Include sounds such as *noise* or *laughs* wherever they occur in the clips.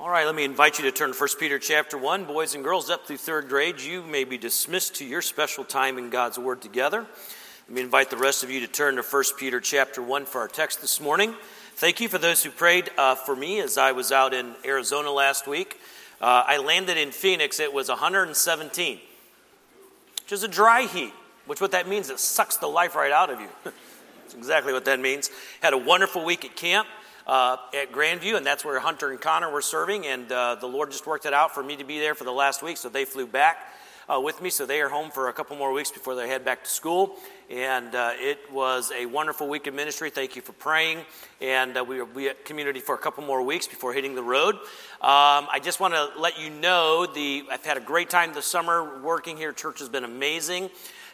All right, let me invite you to turn to 1 Peter chapter 1. Boys and girls up through third grade, you may be dismissed to your special time in God's Word together. Let me invite the rest of you to turn to 1 Peter chapter 1 for our text this morning. Thank you for those who prayed uh, for me as I was out in Arizona last week. Uh, I landed in Phoenix, it was 117, which is a dry heat, which what that means, it sucks the life right out of you. *laughs* That's exactly what that means. Had a wonderful week at camp uh, at Grandview, and that's where Hunter and Connor were serving. And uh, the Lord just worked it out for me to be there for the last week, so they flew back. Uh, with me, so they are home for a couple more weeks before they head back to school. And uh, it was a wonderful week of ministry. Thank you for praying. And uh, we will be at community for a couple more weeks before hitting the road. Um, I just want to let you know the I've had a great time this summer working here. Church has been amazing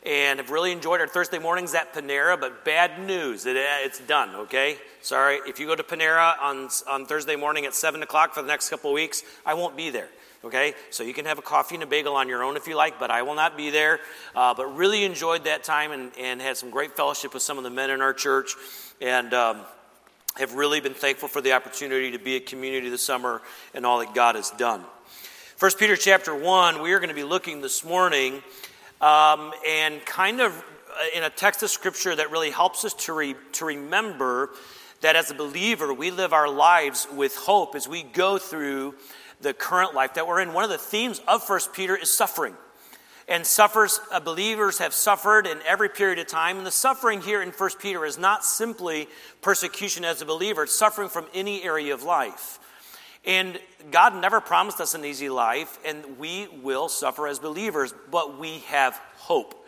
and have really enjoyed our Thursday mornings at Panera. But bad news, it, it's done, okay? Sorry. If you go to Panera on, on Thursday morning at 7 o'clock for the next couple of weeks, I won't be there. Okay, so you can have a coffee and a bagel on your own if you like, but I will not be there. Uh, but really enjoyed that time and, and had some great fellowship with some of the men in our church, and um, have really been thankful for the opportunity to be a community this summer and all that God has done. First Peter chapter one, we are going to be looking this morning um, and kind of uh, in a text of scripture that really helps us to, re, to remember that as a believer, we live our lives with hope as we go through the current life that we're in. One of the themes of First Peter is suffering. And suffers, uh, believers have suffered in every period of time. And the suffering here in First Peter is not simply persecution as a believer, it's suffering from any area of life. And God never promised us an easy life, and we will suffer as believers, but we have hope.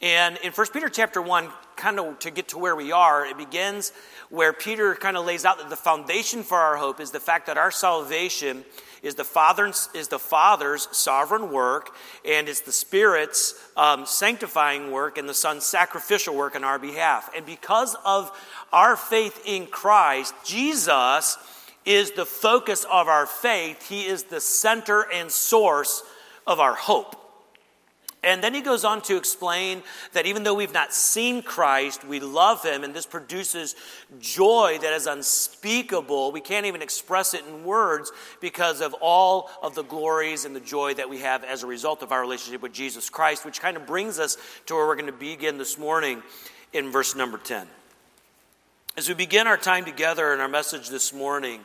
And in 1 Peter chapter 1, kind of to get to where we are, it begins where Peter kind of lays out that the foundation for our hope is the fact that our salvation is the, Father's, is the Father's sovereign work, and it's the Spirit's um, sanctifying work and the Son's sacrificial work on our behalf. And because of our faith in Christ, Jesus is the focus of our faith. He is the center and source of our hope. And then he goes on to explain that even though we've not seen Christ, we love him, and this produces joy that is unspeakable. We can't even express it in words because of all of the glories and the joy that we have as a result of our relationship with Jesus Christ, which kind of brings us to where we're going to begin this morning in verse number 10. As we begin our time together in our message this morning,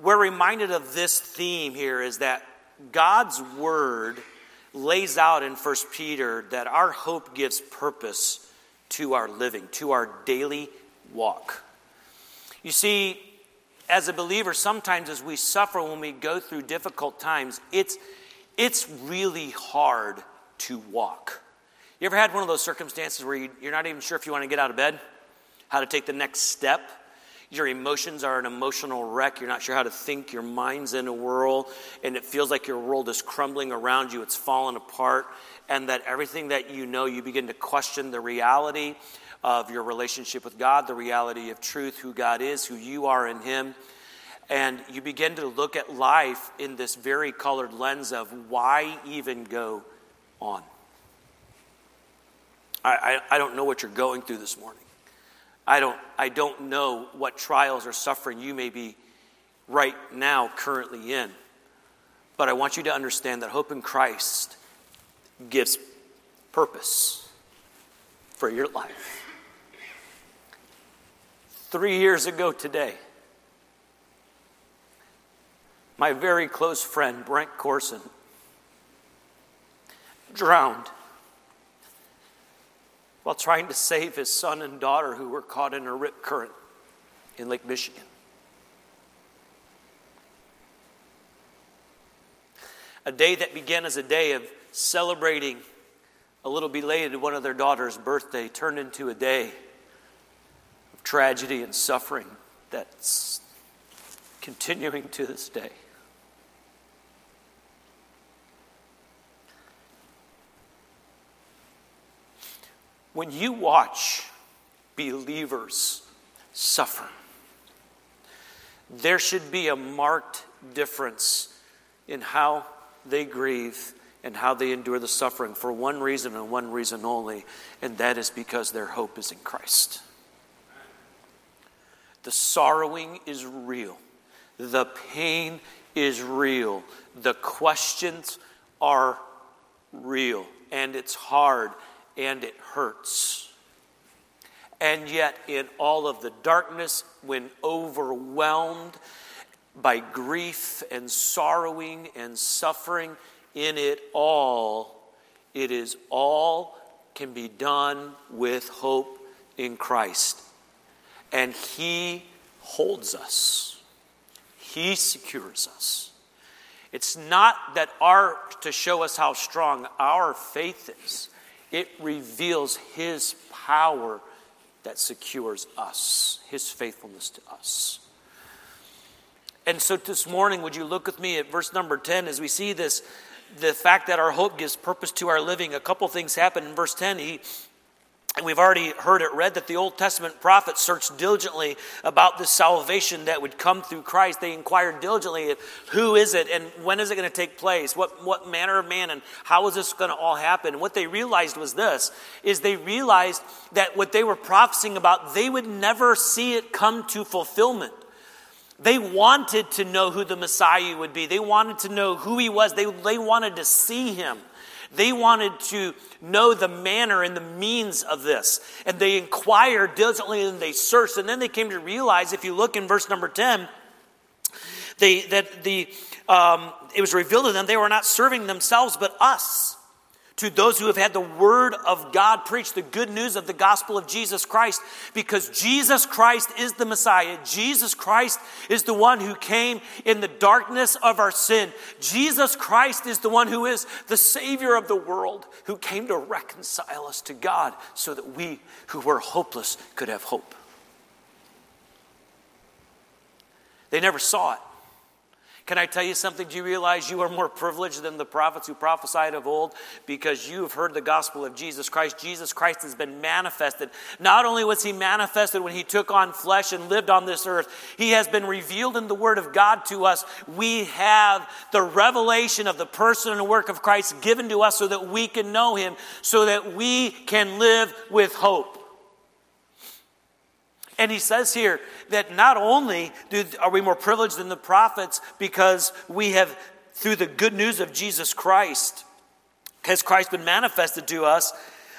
we're reminded of this theme here is that God's word lays out in 1 Peter that our hope gives purpose to our living, to our daily walk. You see, as a believer, sometimes as we suffer when we go through difficult times, it's, it's really hard to walk. You ever had one of those circumstances where you, you're not even sure if you want to get out of bed, how to take the next step? Your emotions are an emotional wreck. You're not sure how to think. Your mind's in a whirl, and it feels like your world is crumbling around you. It's falling apart, and that everything that you know, you begin to question the reality of your relationship with God, the reality of truth, who God is, who you are in Him. And you begin to look at life in this very colored lens of why even go on? I, I, I don't know what you're going through this morning. I don't, I don't know what trials or suffering you may be right now currently in. But I want you to understand that hope in Christ gives purpose for your life. Three years ago today, my very close friend, Brent Corson, drowned while trying to save his son and daughter who were caught in a rip current in Lake Michigan. A day that began as a day of celebrating a little belated one of their daughter's birthday turned into a day of tragedy and suffering that's continuing to this day. When you watch believers suffer, there should be a marked difference in how they grieve and how they endure the suffering for one reason and one reason only, and that is because their hope is in Christ. The sorrowing is real, the pain is real. The questions are real, and it's hard, and it hurts. And yet, in all of the darkness, when overwhelmed by grief and sorrowing and suffering, in it all, it is all can be done with hope in Christ. And He holds us, He secures us. It's not that our, to show us how strong our faith is, it reveals His power that secures us, His faithfulness to us. And so this morning, would you look with me at verse number 10 as we see this the fact that our hope gives purpose to our living, a couple things happen in verse 10. He, and we've already heard it read that the Old Testament prophets searched diligently about this salvation that would come through Christ. They inquired diligently who is it and when is it going to take place? What, what manner of man and how is this going to all happen? And what they realized was this, is they realized that what they were prophesying about, they would never see it come to fulfillment. They wanted to know who the Messiah would be. They wanted to know who he was. They, they wanted to see him. They wanted to know the manner and the means of this. And they inquired diligently and they searched. And then they came to realize, if you look in verse number 10, they, that the, um, it was revealed to them they were not serving themselves but us to those who have had the word of God preached, the good news of the gospel of Jesus Christ, because Jesus Christ is the Messiah. Jesus Christ is the one who came in the darkness of our sin. Jesus Christ is the one who is the Savior of the world, who came to reconcile us to God so that we who were hopeless could have hope. They never saw it. Can I tell you something? Do you realize you are more privileged than the prophets who prophesied of old because you have heard the gospel of Jesus Christ? Jesus Christ has been manifested. Not only was he manifested when he took on flesh and lived on this earth, he has been revealed in the word of God to us. We have the revelation of the person and work of Christ given to us so that we can know him, so that we can live with hope. And he says here that not only do, are we more privileged than the prophets because we have, through the good news of Jesus Christ, has Christ been manifested to us,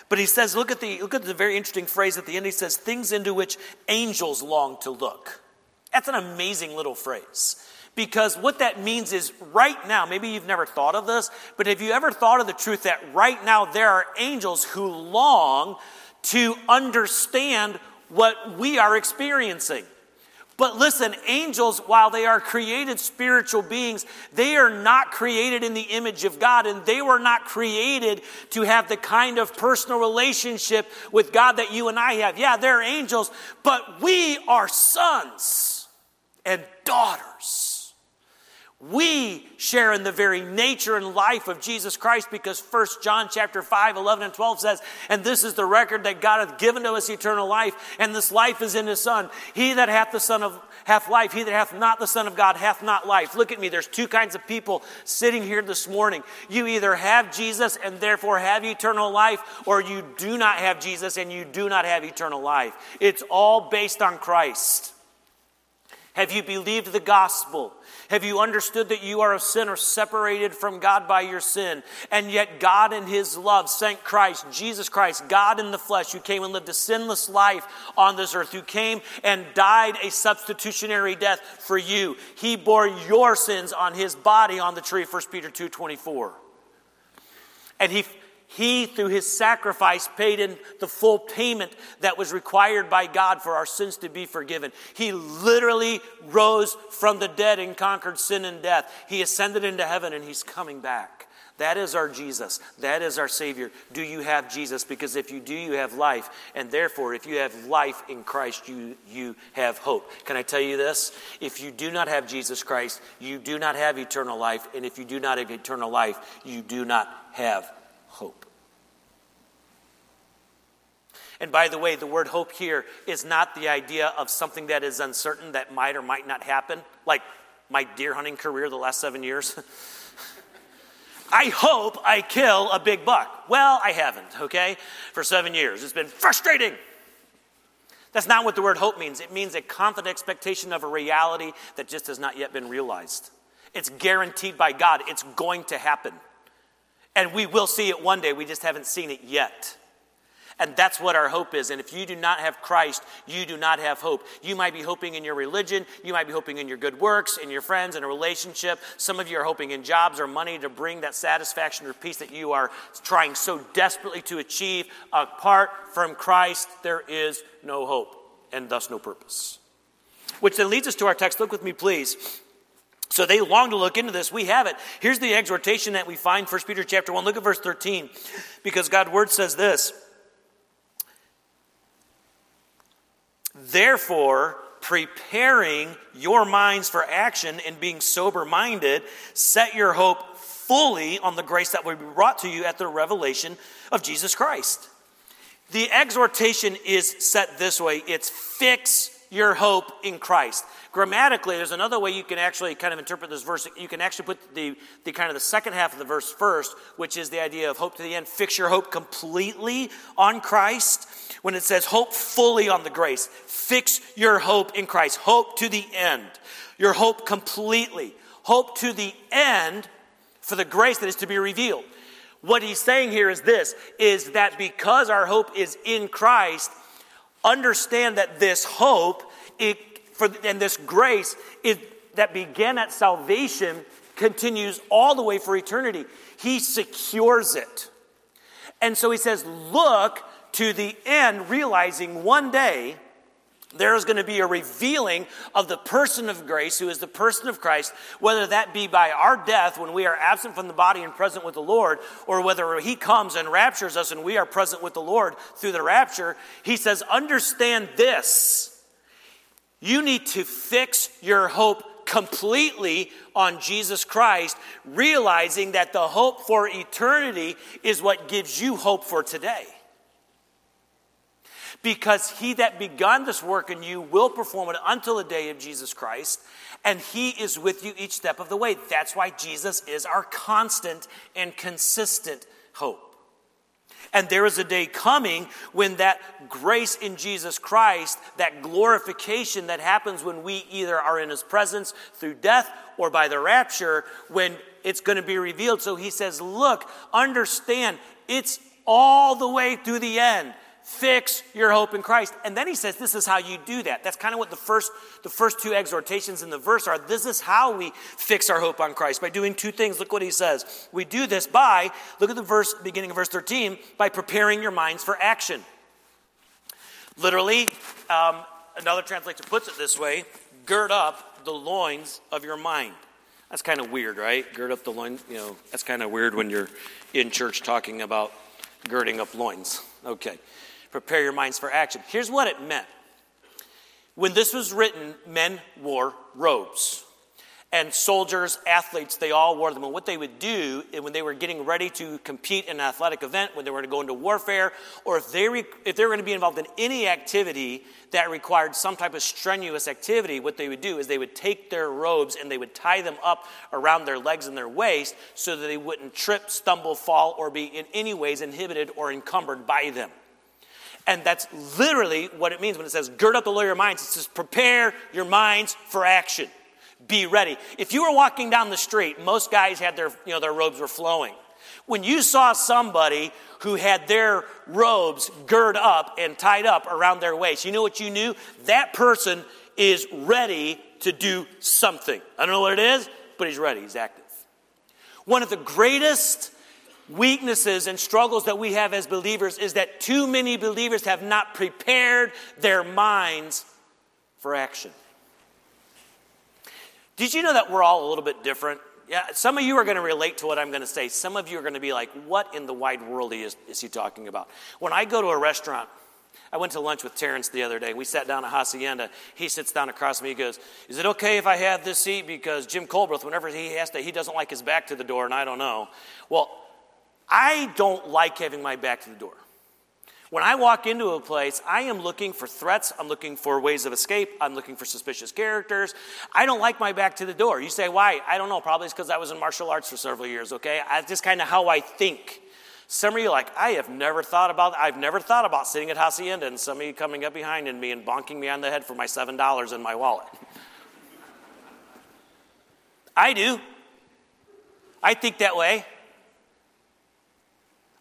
but he says, look at the, look at the very interesting phrase at the end. He says, things into which angels long to look. That's an amazing little phrase. Because what that means is right now, maybe you've never thought of this, but have you ever thought of the truth that right now there are angels who long to understand what we are experiencing. But listen, angels, while they are created spiritual beings, they are not created in the image of God, and they were not created to have the kind of personal relationship with God that you and I have. Yeah, they're angels, but we are sons and daughters. We share in the very nature and life of Jesus Christ because 1 John chapter 5, 11 and 12 says, And this is the record that God hath given to us eternal life, and this life is in his Son. He that hath the Son of hath life, he that hath not the Son of God hath not life. Look at me, there's two kinds of people sitting here this morning. You either have Jesus and therefore have eternal life, or you do not have Jesus and you do not have eternal life. It's all based on Christ. Have you believed the gospel? Have you understood that you are a sinner separated from God by your sin? And yet, God, in His love, sent Christ, Jesus Christ, God in the flesh, who came and lived a sinless life on this earth, who came and died a substitutionary death for you. He bore your sins on His body on the tree, 1 Peter 2 24. And He he, through his sacrifice, paid in the full payment that was required by God for our sins to be forgiven. He literally rose from the dead and conquered sin and death. He ascended into heaven and he's coming back. That is our Jesus. That is our Savior. Do you have Jesus? Because if you do, you have life. And therefore, if you have life in Christ, you, you have hope. Can I tell you this? If you do not have Jesus Christ, you do not have eternal life. And if you do not have eternal life, you do not have hope. And by the way, the word hope here is not the idea of something that is uncertain that might or might not happen, like my deer hunting career the last seven years. *laughs* I hope I kill a big buck. Well, I haven't, okay, for seven years. It's been frustrating. That's not what the word hope means. It means a confident expectation of a reality that just has not yet been realized. It's guaranteed by God. It's going to happen. And we will see it one day. We just haven't seen it yet. And that's what our hope is. And if you do not have Christ, you do not have hope. You might be hoping in your religion, you might be hoping in your good works, in your friends, in a relationship. Some of you are hoping in jobs or money to bring that satisfaction or peace that you are trying so desperately to achieve. Apart from Christ, there is no hope and thus no purpose. Which then leads us to our text. Look with me, please. So they long to look into this. We have it. Here's the exhortation that we find, 1 Peter chapter 1. Look at verse 13. Because God's word says this. Therefore, preparing your minds for action and being sober minded, set your hope fully on the grace that will be brought to you at the revelation of Jesus Christ. The exhortation is set this way it's fix your hope in Christ. Grammatically, there's another way you can actually kind of interpret this verse. You can actually put the, the kind of the second half of the verse first, which is the idea of hope to the end. Fix your hope completely on Christ. When it says hope fully on the grace, fix your hope in Christ. Hope to the end. Your hope completely. Hope to the end for the grace that is to be revealed. What he's saying here is this is that because our hope is in Christ, understand that this hope it, for, and this grace it, that began at salvation continues all the way for eternity. He secures it. And so he says, Look to the end, realizing one day there is going to be a revealing of the person of grace, who is the person of Christ, whether that be by our death when we are absent from the body and present with the Lord, or whether He comes and raptures us and we are present with the Lord through the rapture. He says, Understand this. You need to fix your hope completely on Jesus Christ, realizing that the hope for eternity is what gives you hope for today because he that begun this work in you will perform it until the day of Jesus Christ, and he is with you each step of the way. That's why Jesus is our constant and consistent hope. And there is a day coming when that grace in Jesus Christ, that glorification that happens when we either are in his presence through death or by the rapture, when it's going to be revealed. So he says, Look, understand, it's all the way through the end. Fix your hope in Christ. And then he says, This is how you do that. That's kind of what the first, the first two exhortations in the verse are. This is how we fix our hope on Christ by doing two things. Look what he says. We do this by, look at the verse, beginning of verse 13, by preparing your minds for action. Literally, um, another translation puts it this way gird up the loins of your mind. That's kind of weird, right? Gird up the loins, you know, that's kind of weird when you're in church talking about girding up loins. Okay prepare your minds for action. Here's what it meant. When this was written, men wore robes. And soldiers, athletes, they all wore them. And what they would do when they were getting ready to compete in an athletic event, when they were going to go into warfare, or if they, if they were going to be involved in any activity that required some type of strenuous activity, what they would do is they would take their robes and they would tie them up around their legs and their waist so that they wouldn't trip, stumble, fall, or be in any ways inhibited or encumbered by them. And that's literally what it means when it says, gird up the lower your minds. It says, prepare your minds for action. Be ready. If you were walking down the street, most guys had their, you know, their robes were flowing. When you saw somebody who had their robes gird up and tied up around their waist, you know what you knew? That person is ready to do something. I don't know what it is, but he's ready, he's active. One of the greatest weaknesses and struggles that we have as believers is that too many believers have not prepared their minds for action. Did you know that we're all a little bit different? Yeah, some of you are going to relate to what I'm going to say. Some of you are going to be like, what in the wide world is, is he talking about? When I go to a restaurant, I went to lunch with Terrence the other day. We sat down at Hacienda. He sits down across from me. He goes, Is it okay if I have this seat? Because Jim Colbreth, whenever he has to, he doesn't like his back to the door, and I don't know. Well, I don't like having my back to the door. When I walk into a place, I am looking for threats. I'm looking for ways of escape. I'm looking for suspicious characters. I don't like my back to the door. You say, why? I don't know. Probably it's because I was in martial arts for several years, okay? That's just kind of how I think. Some of you like, I have never thought about, I've never thought about sitting at Hacienda and somebody coming up behind and me and bonking me on the head for my $7 in my wallet. I do. I think that way.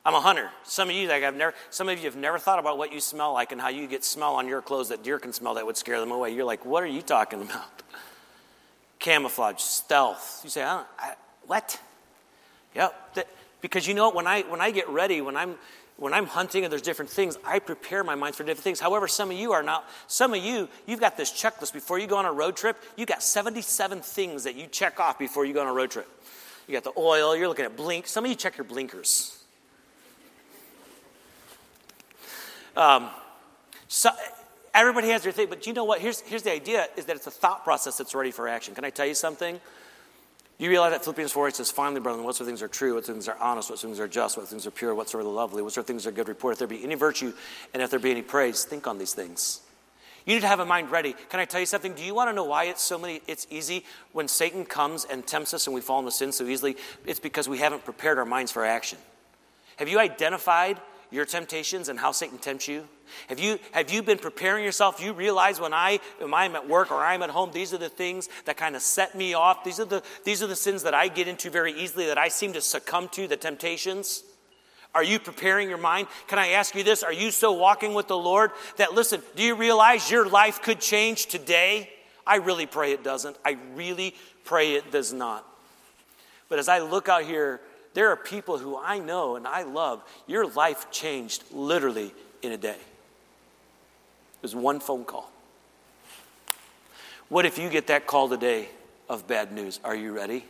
I'm a hunter. Some of you, like I've never, some of you have never thought about what you smell like and how you get smell on your clothes that deer can smell that would scare them away. You're like, what are you talking about? Camouflage, stealth. You say, I, what? Yep. That, because you know when I when I get ready, when I'm when I'm hunting and there's different things, I prepare my mind for different things. However, some of you are not. Some of you, you've got this checklist before you go on a road trip. You got 77 things that you check off before you go on a road trip. You got the oil. You're looking at blink. Some of you check your blinkers. Um, so everybody has their thing, but you know what? Here's, here's the idea is that it's a thought process that's ready for action. Can I tell you something? You realize that Philippians 4 it says, finally, brethren, what sort of things are true, what things are honest, what things are just, what things are pure, what sort of lovely, what sort things are good report. If there be any virtue and if there be any praise, think on these things. You need to have a mind ready. Can I tell you something? Do you want to know why it's so many it's easy when Satan comes and tempts us and we fall into sin so easily? It's because we haven't prepared our minds for action. Have you identified your temptations and how Satan tempts you? Have you, have you been preparing yourself? You realize when, I, when I'm at work or I'm at home, these are the things that kind of set me off. These are, the, these are the sins that I get into very easily, that I seem to succumb to, the temptations. Are you preparing your mind? Can I ask you this? Are you so walking with the Lord that, listen, do you realize your life could change today? I really pray it doesn't. I really pray it does not. But as I look out here there are people who I know and I love, your life changed literally in a day. It was one phone call. What if you get that call today of bad news? Are you ready?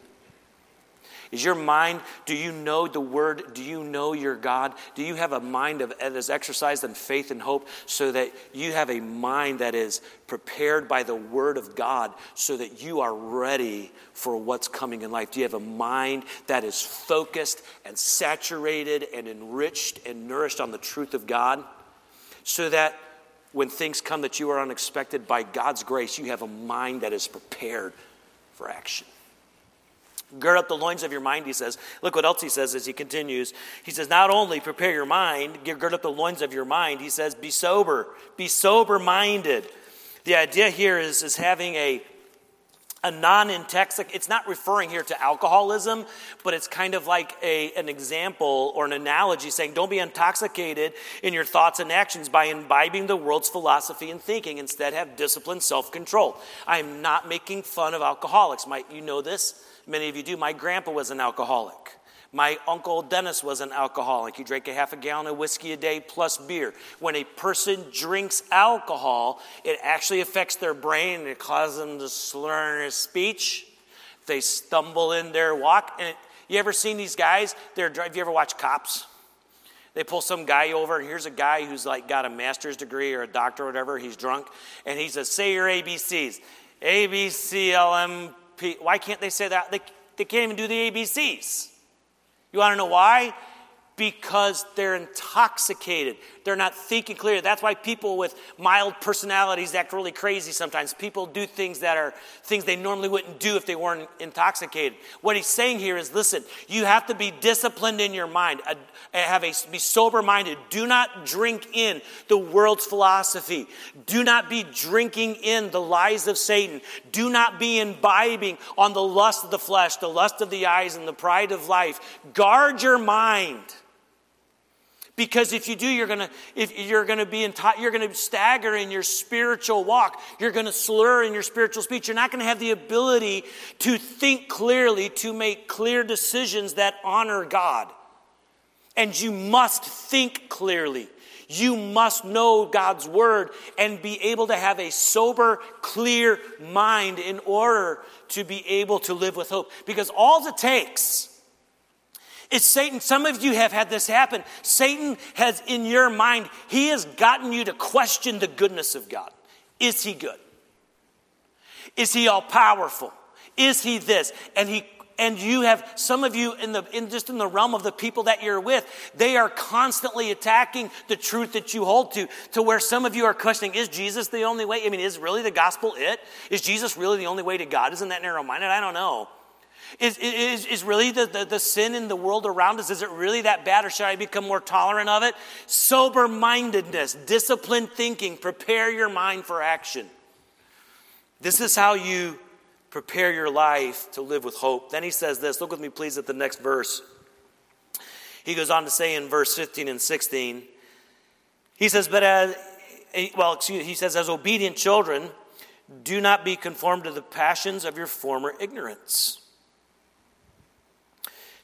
Is your mind, do you know the word? Do you know your God? Do you have a mind of, that is exercised in faith and hope so that you have a mind that is prepared by the word of God so that you are ready for what's coming in life? Do you have a mind that is focused and saturated and enriched and nourished on the truth of God so that when things come that you are unexpected by God's grace, you have a mind that is prepared for action? Gird up the loins of your mind, he says. Look what else he says as he continues. He says, Not only prepare your mind, gird up the loins of your mind, he says, Be sober, be sober minded. The idea here is, is having a a non-intoxic it's not referring here to alcoholism but it's kind of like a, an example or an analogy saying don't be intoxicated in your thoughts and actions by imbibing the world's philosophy and thinking instead have disciplined self-control i'm not making fun of alcoholics might you know this Many of you do. My grandpa was an alcoholic. My uncle Dennis was an alcoholic. He drank a half a gallon of whiskey a day plus beer. When a person drinks alcohol, it actually affects their brain and it causes them to slur their speech. They stumble in their walk. And you ever seen these guys? They're, have you ever watched Cops? They pull some guy over, and here's a guy who's like got a master's degree or a doctor or whatever. He's drunk, and he says, "Say your ABCs: A B C L M why can't they say that? They, they can't even do the ABCs. You want to know why? Because they're intoxicated. They're not thinking clearly. That's why people with mild personalities act really crazy sometimes. People do things that are things they normally wouldn't do if they weren't intoxicated. What he's saying here is listen, you have to be disciplined in your mind, uh, have a, be sober minded. Do not drink in the world's philosophy. Do not be drinking in the lies of Satan. Do not be imbibing on the lust of the flesh, the lust of the eyes, and the pride of life. Guard your mind. Because if you do, you're gonna if you're gonna be in, you're gonna stagger in your spiritual walk. You're gonna slur in your spiritual speech. You're not gonna have the ability to think clearly, to make clear decisions that honor God. And you must think clearly. You must know God's word and be able to have a sober, clear mind in order to be able to live with hope. Because all it takes it's Satan. Some of you have had this happen. Satan has in your mind, he has gotten you to question the goodness of God. Is he good? Is he all powerful? Is he this? And he and you have some of you in the in just in the realm of the people that you're with they are constantly attacking the truth that you hold to to where some of you are questioning is jesus the only way i mean is really the gospel it is jesus really the only way to god isn't that narrow-minded i don't know is, is, is really the, the, the sin in the world around us, is it really that bad, or should I become more tolerant of it? Sober mindedness, disciplined thinking, prepare your mind for action. This is how you prepare your life to live with hope. Then he says this look with me, please, at the next verse. He goes on to say in verse 15 and 16, he says, But as, well, excuse, he says, as obedient children, do not be conformed to the passions of your former ignorance.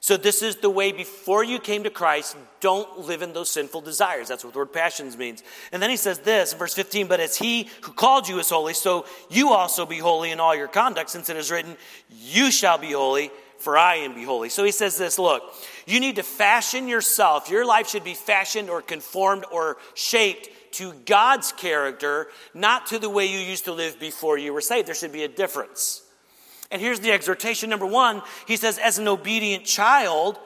So, this is the way before you came to Christ, don't live in those sinful desires. That's what the word passions means. And then he says this in verse 15 But as he who called you is holy, so you also be holy in all your conduct, since it is written, You shall be holy, for I am be holy. So he says this look, you need to fashion yourself. Your life should be fashioned or conformed or shaped to God's character, not to the way you used to live before you were saved. There should be a difference. And here's the exhortation number one He says, as an obedient child,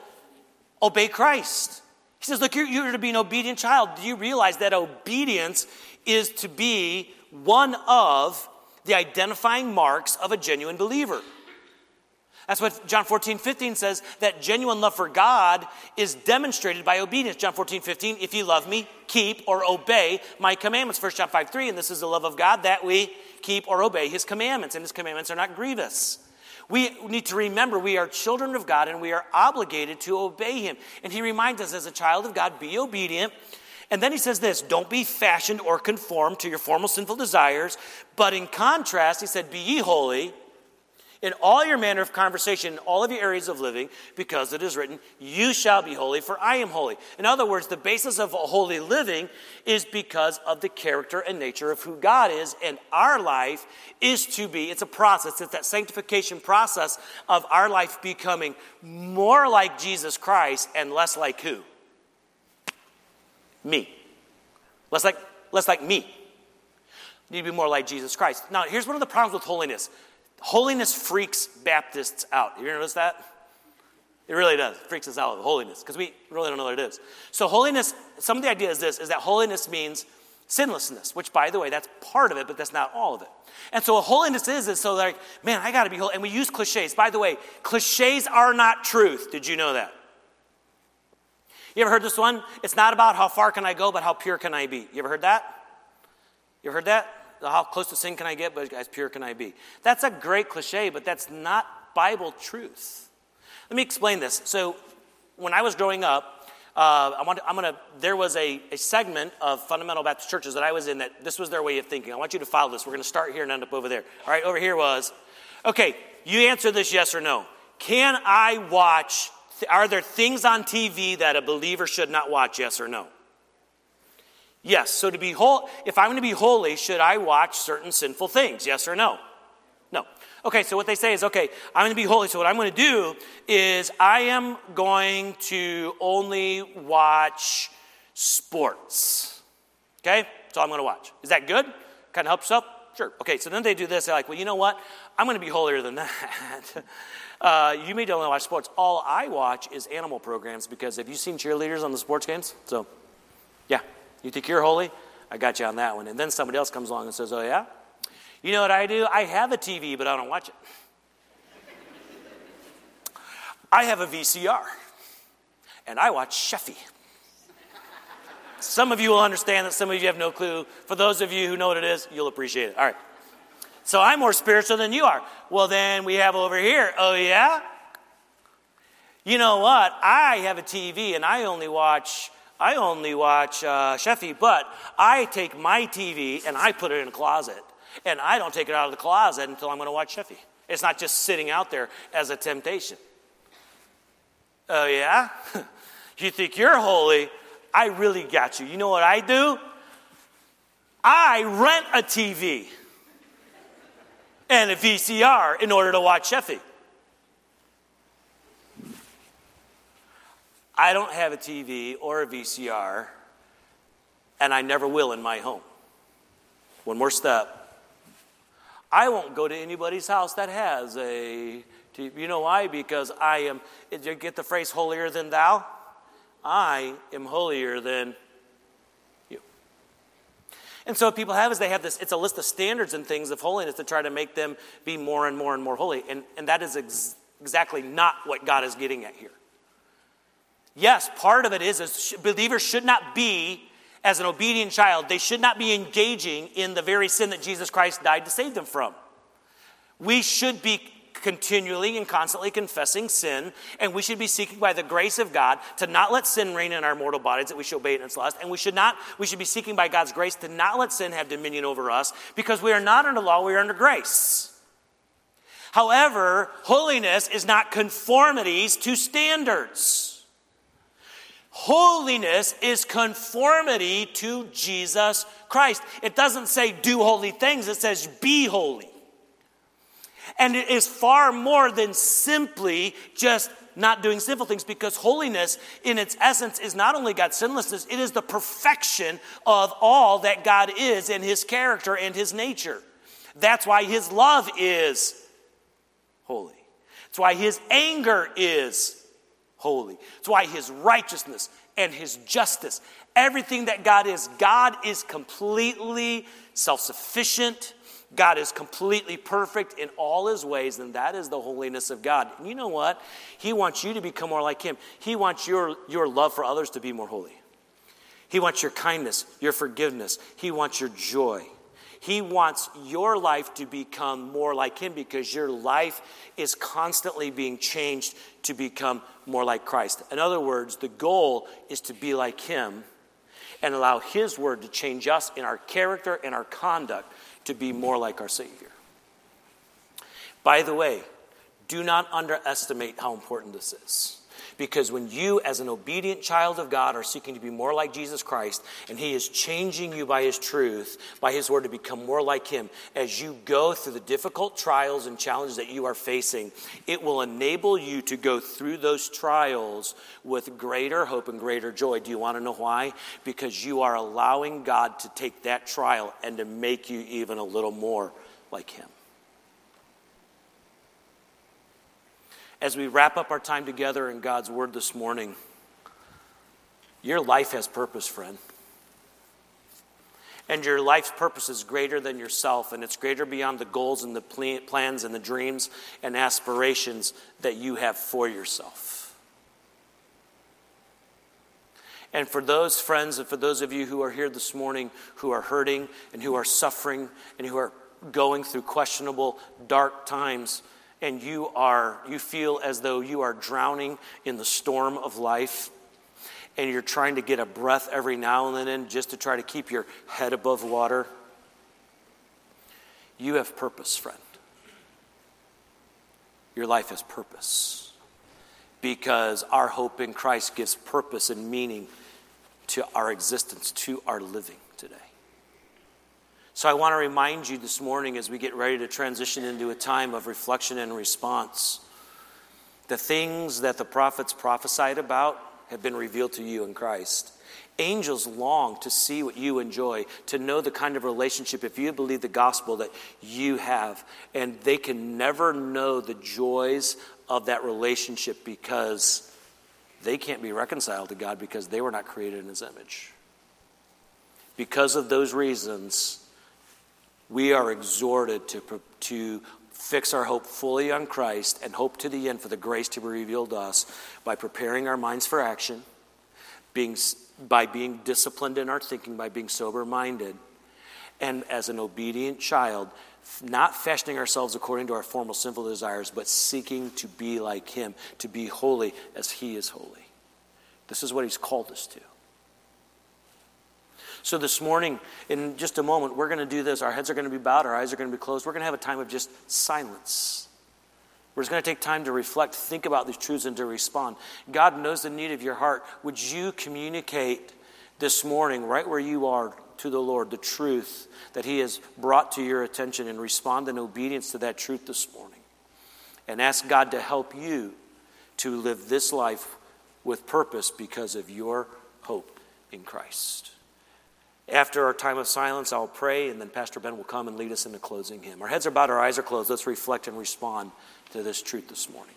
obey Christ. He says, look, you're, you're to be an obedient child. Do you realize that obedience is to be one of the identifying marks of a genuine believer? That's what John 14, 15 says that genuine love for God is demonstrated by obedience. John 14, 15, if you love me, keep or obey my commandments. 1 John 5, 3, and this is the love of God that we keep or obey his commandments, and his commandments are not grievous. We need to remember we are children of God and we are obligated to obey him. And he reminds us as a child of God, be obedient. And then he says this don't be fashioned or conformed to your former sinful desires, but in contrast, he said, be ye holy in all your manner of conversation, in all of your areas of living, because it is written, You shall be holy, for I am holy. In other words, the basis of holy living is because of the character and nature of who God is, and our life is to be, it's a process, it's that sanctification process of our life becoming more like Jesus Christ and less like who? Me. Less like, less like me. You need to be more like Jesus Christ. Now, here's one of the problems with holiness Holiness freaks Baptists out. You ever notice that? It really does. It freaks us out with holiness because we really don't know what it is. So, holiness, some of the idea is this is that holiness means sinlessness, which, by the way, that's part of it, but that's not all of it. And so, what holiness is, is so like, man, I got to be holy. And we use cliches. By the way, cliches are not truth. Did you know that? You ever heard this one? It's not about how far can I go, but how pure can I be. You ever heard that? You ever heard that? How close to sin can I get, but as pure can I be? That's a great cliche, but that's not Bible truth. Let me explain this. So, when I was growing up, uh, I want to, I'm gonna, there was a, a segment of fundamental Baptist churches that I was in that this was their way of thinking. I want you to follow this. We're going to start here and end up over there. All right, over here was, okay, you answer this yes or no. Can I watch, are there things on TV that a believer should not watch, yes or no? Yes. So to be whole, if I'm going to be holy, should I watch certain sinful things? Yes or no? No. Okay, so what they say is, okay, I'm going to be holy. So what I'm going to do is I am going to only watch sports. Okay? All I'm going to watch. Is that good? Kind of helps up? Sure. Okay, so then they do this. They're like, well, you know what? I'm going to be holier than *laughs* that. uh, you may only watch sports. All I watch is animal programs because have you seen cheerleaders on the sports games? So, yeah. You think you're holy? I got you on that one. And then somebody else comes along and says, Oh, yeah? You know what I do? I have a TV, but I don't watch it. I have a VCR, and I watch Sheffey. Some of you will understand that, some of you have no clue. For those of you who know what it is, you'll appreciate it. All right. So I'm more spiritual than you are. Well, then we have over here, oh, yeah? You know what? I have a TV and I only watch I only watch uh, Sheffey, but I take my TV and I put it in a closet. And I don't take it out of the closet until I'm going to watch Sheffey. It's not just sitting out there as a temptation. Oh, yeah? *laughs* you think you're holy? I really got you. You know what I do? I rent a TV and a VCR in order to watch Sheffey. I don't have a TV or a VCR, and I never will in my home. One more step. I won't go to anybody's house that has a TV. You know why? Because I am, did you get the phrase holier than thou? I am holier than you. And so what people have is they have this, it's a list of standards and things of holiness to try to make them be more and more and more holy. And, and that is ex- exactly not what God is getting at here. Yes, part of it is, is believers should not be, as an obedient child, they should not be engaging in the very sin that Jesus Christ died to save them from. We should be continually and constantly confessing sin, and we should be seeking by the grace of God to not let sin reign in our mortal bodies, that we should obey it in its lust. And we should not, we should be seeking by God's grace to not let sin have dominion over us, because we are not under law, we are under grace. However, holiness is not conformities to standards. Holiness is conformity to Jesus Christ. It doesn't say do holy things, it says be holy. And it is far more than simply just not doing sinful things because holiness in its essence is not only God's sinlessness, it is the perfection of all that God is in his character and his nature. That's why his love is holy. It's why his anger is holy. It's why his righteousness and his justice, everything that God is, God is completely self sufficient. God is completely perfect in all his ways, and that is the holiness of God. And you know what? He wants you to become more like him. He wants your, your love for others to be more holy. He wants your kindness, your forgiveness. He wants your joy. He wants your life to become more like Him because your life is constantly being changed to become more like Christ. In other words, the goal is to be like Him and allow His Word to change us in our character and our conduct to be more like our Savior. By the way, do not underestimate how important this is. Because when you, as an obedient child of God, are seeking to be more like Jesus Christ, and He is changing you by His truth, by His word to become more like Him, as you go through the difficult trials and challenges that you are facing, it will enable you to go through those trials with greater hope and greater joy. Do you want to know why? Because you are allowing God to take that trial and to make you even a little more like Him. As we wrap up our time together in God's Word this morning, your life has purpose, friend. And your life's purpose is greater than yourself, and it's greater beyond the goals and the plans and the dreams and aspirations that you have for yourself. And for those friends and for those of you who are here this morning who are hurting and who are suffering and who are going through questionable, dark times, and you are you feel as though you are drowning in the storm of life and you're trying to get a breath every now and then just to try to keep your head above water you have purpose friend. Your life has purpose. Because our hope in Christ gives purpose and meaning to our existence to our living so I want to remind you this morning as we get ready to transition into a time of reflection and response the things that the prophets prophesied about have been revealed to you in Christ. Angels long to see what you enjoy, to know the kind of relationship, if you believe the gospel, that you have. And they can never know the joys of that relationship because they can't be reconciled to God because they were not created in His image. Because of those reasons, we are exhorted to, to fix our hope fully on Christ and hope to the end for the grace to be revealed to us by preparing our minds for action, being, by being disciplined in our thinking, by being sober minded, and as an obedient child, not fashioning ourselves according to our formal sinful desires, but seeking to be like Him, to be holy as He is holy. This is what He's called us to. So, this morning, in just a moment, we're going to do this. Our heads are going to be bowed, our eyes are going to be closed. We're going to have a time of just silence. We're just going to take time to reflect, think about these truths, and to respond. God knows the need of your heart. Would you communicate this morning, right where you are, to the Lord, the truth that He has brought to your attention and respond in obedience to that truth this morning? And ask God to help you to live this life with purpose because of your hope in Christ. After our time of silence, I'll pray, and then Pastor Ben will come and lead us into closing hymn. Our heads are bowed, our eyes are closed. Let's reflect and respond to this truth this morning.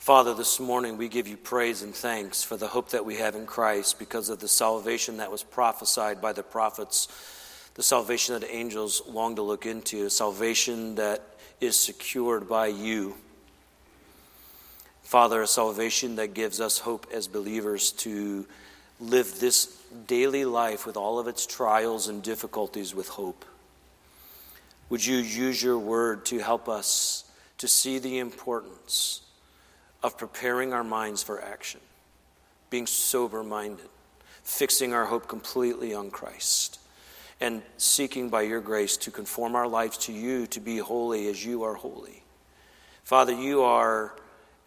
Father, this morning we give you praise and thanks for the hope that we have in Christ because of the salvation that was prophesied by the prophets, the salvation that angels long to look into, salvation that is secured by you. Father, a salvation that gives us hope as believers to live this daily life with all of its trials and difficulties with hope. Would you use your word to help us to see the importance? Of preparing our minds for action, being sober minded, fixing our hope completely on Christ, and seeking by your grace to conform our lives to you, to be holy as you are holy. Father, you are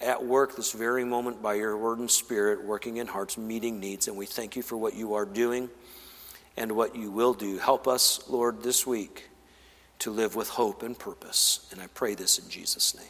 at work this very moment by your word and spirit, working in hearts, meeting needs, and we thank you for what you are doing and what you will do. Help us, Lord, this week to live with hope and purpose. And I pray this in Jesus' name.